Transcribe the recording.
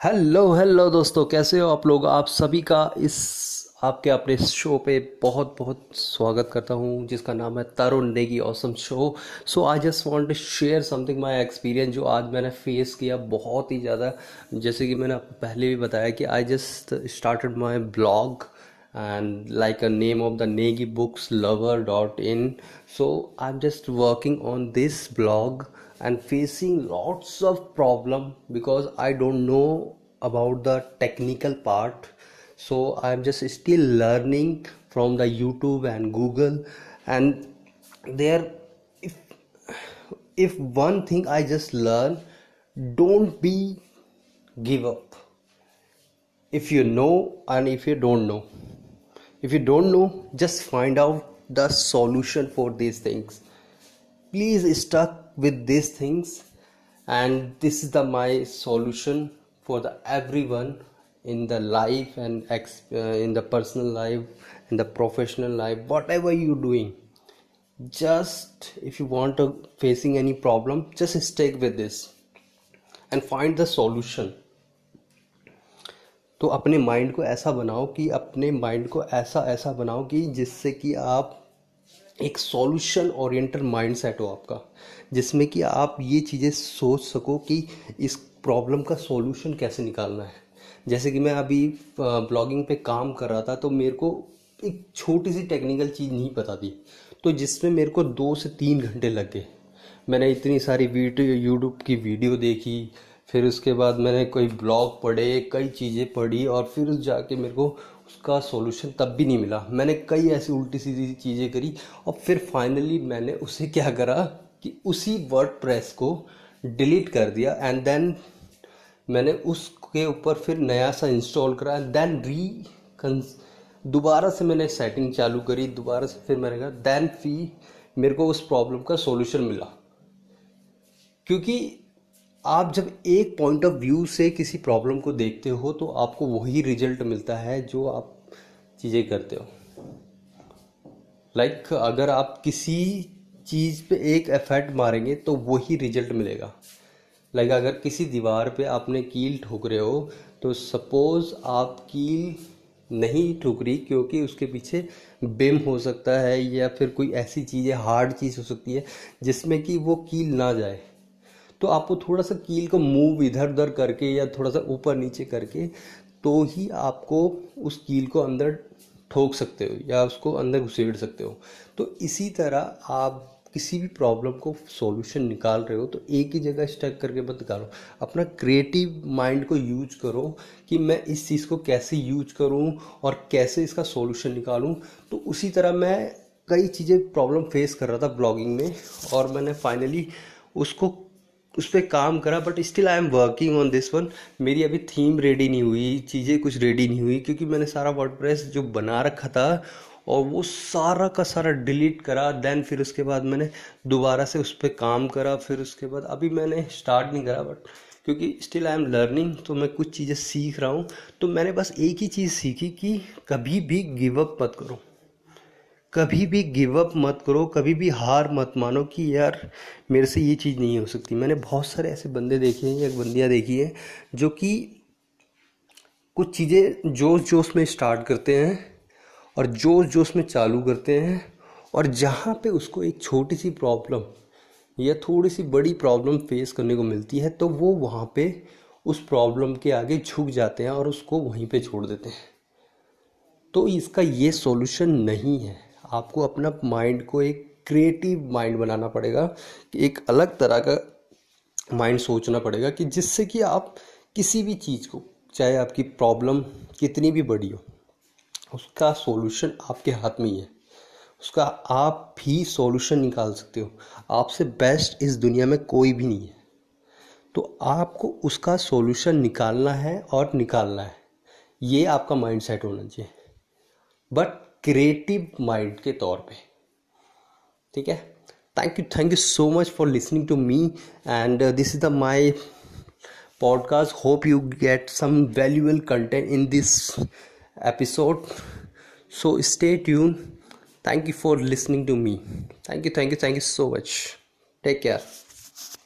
Hello hello दोस्तों, कैसे हो आप लोग? आप सभी का इस, आपके अपने शो पे बहुत बहुत स्वागत करता हूँ, जिसका नाम है Tarun Negi awesome show. So I just want to share something my experience जो आज मैंने फेस किया बहुत ही ज़्यादा। जैसे कि मैंने आपको पहले भी बताया कि I just started my blog and like a name of the negi books lover.in so i'm just working on this blog and facing lots of problem because i don't know about the technical part. So i'm just still learning from the youtube and google. And there if if one thing i just learn don't be give up. If you know and if you don't know if you don't know just find out the solution for these things. Please stuck with these things and this is the my solution for the everyone in the life and ex, uh, in the personal life in the professional life whatever you doing. Just if you want to facing any problem just stick with this and find the solution तो अपने mind को ऐसा बनाओ कि अपने mind को ऐसा ऐसा बनाओ कि जिससे कि आप एक सॉल्यूशन ओरिएंटेड माइंड सेट हो आपका, जिसमें कि आप ये चीज़ें सोच सको कि इस प्रॉब्लम का सॉल्यूशन कैसे निकालना है। जैसे कि मैं अभी ब्लॉगिंग पे काम कर रहा था तो मेरे को एक छोटी सी टेक्निकल चीज़ नहीं पता थी। तो जिसमें मेरे को दो से तीन घंटे लग गए। मैंने इतनी सारी वीडियो यूट्यूब की वीडियो देखी फिर उसके बाद मैंने कोई ब्लॉग पढ़े, कई चीज़ें पढ़ी और फिर उस जाके मेरे को उसका सॉल्यूशन तब भी नहीं मिला। मैंने कई ऐसी उल्टी सीधी चीज़ें करी और फिर फाइनली मैंने उसे क्या करा कि उसी वर्ड प्रेस को डिलीट कर दिया एंड देन मैंने उसके ऊपर फिर नया सा इंस्टॉल करा एंड देन री दोबारा से मैंने सेटिंग चालू करी, दोबारा से फिर मैंने कहा देन फ़ी मेरे को उस प्रॉब्लम का सॉल्यूशन मिला। क्योंकि आप जब एक पॉइंट ऑफ़ व्यू से किसी प्रॉब्लम को देखते हो तो आपको वही रिज़ल्ट मिलता है जो आप चीज़ें करते हो। लाइक like, अगर आप किसी चीज़ पे एक एफर्ट मारेंगे तो वही रिज़ल्ट मिलेगा। लाइक like, अगर किसी दीवार पे आपने कील ठोक रहे हो तो सपोज़ आप कील नहीं ठुक रही क्योंकि उसके पीछे बिम हो सकता है या फिर कोई ऐसी चीज़ है हार्ड चीज़ हो सकती है जिसमें कि वो कील ना जाए। तो आपको थोड़ा सा कील को मूव इधर उधर करके या थोड़ा सा ऊपर नीचे करके तो ही आपको उस कील को अंदर ठोक सकते हो या उसको अंदर घुसेड़ सकते हो। तो इसी तरह आप किसी भी प्रॉब्लम को सॉल्यूशन निकाल रहे हो तो एक ही जगह स्टक करके मत निकालो। अपना क्रिएटिव माइंड को यूज़ करो कि मैं इस चीज़ को कैसे यूज़ करूँ और कैसे इसका सॉल्यूशन निकालूं। तो उसी तरह मैं कई चीज़ें प्रॉब्लम फेस कर रहा था ब्लॉगिंग में और मैंने फाइनली उसको उस पर काम करा but still I am working on this one मेरी अभी थीम रेडी नहीं हुई, चीज़ें कुछ रेडी नहीं हुई, क्योंकि मैंने सारा वर्ड जो बना रखा था, और वो सारा का सारा डिलीट करा देन फिर उसके बाद मैंने दोबारा से उस पर काम करा, फिर उसके बाद अभी मैंने स्टार्ट नहीं करा बट क्योंकि स्टिल आई एम लर्निंग तो मैं कुछ चीज़ें सीख रहा हूँ। तो मैंने बस एक ही चीज़ सीखी कि कभी भी गिव अप मत करो। कभी भी गिव अप मत करो, कभी भी हार मत मानो कि यार मेरे से ये चीज़ नहीं हो सकती। मैंने बहुत सारे ऐसे बंदे देखे हैं, या बंदियाँ देखी हैं, जो कि कुछ चीज़ें जोश जोश में स्टार्ट करते हैं और जोश जोश में चालू करते हैं और जहाँ पे उसको एक छोटी सी प्रॉब्लम या थोड़ी सी बड़ी प्रॉब्लम फेस करने को मिलती है तो वो वहाँ पे उस प्रॉब्लम के आगे झुक जाते हैं और उसको वहीं पे छोड़ देते हैं। तो इसका ये सॉल्यूशन नहीं है। आपको अपना माइंड को एक क्रिएटिव माइंड बनाना पड़ेगा, एक अलग तरह का माइंड सोचना पड़ेगा कि जिससे कि आप किसी भी चीज़ को, चाहे आपकी प्रॉब्लम कितनी भी बड़ी हो, उसका सॉल्यूशन आपके हाथ में ही है। उसका आप भी सॉल्यूशन निकाल सकते हो। आपसे बेस्ट इस दुनिया में कोई भी नहीं है। तो आपको उसका सॉल्यूशन निकालना है और निकालना है। ये आपका माइंड सेट होना चाहिए। बट क्रिएटिव माइंड के तौर पे। ठीक है? Thank you thank you so much for listening to me and this is the my podcast hope you get some valuable content in this episode so stay tune thank you for listening to me thank you thank you thank you so much take care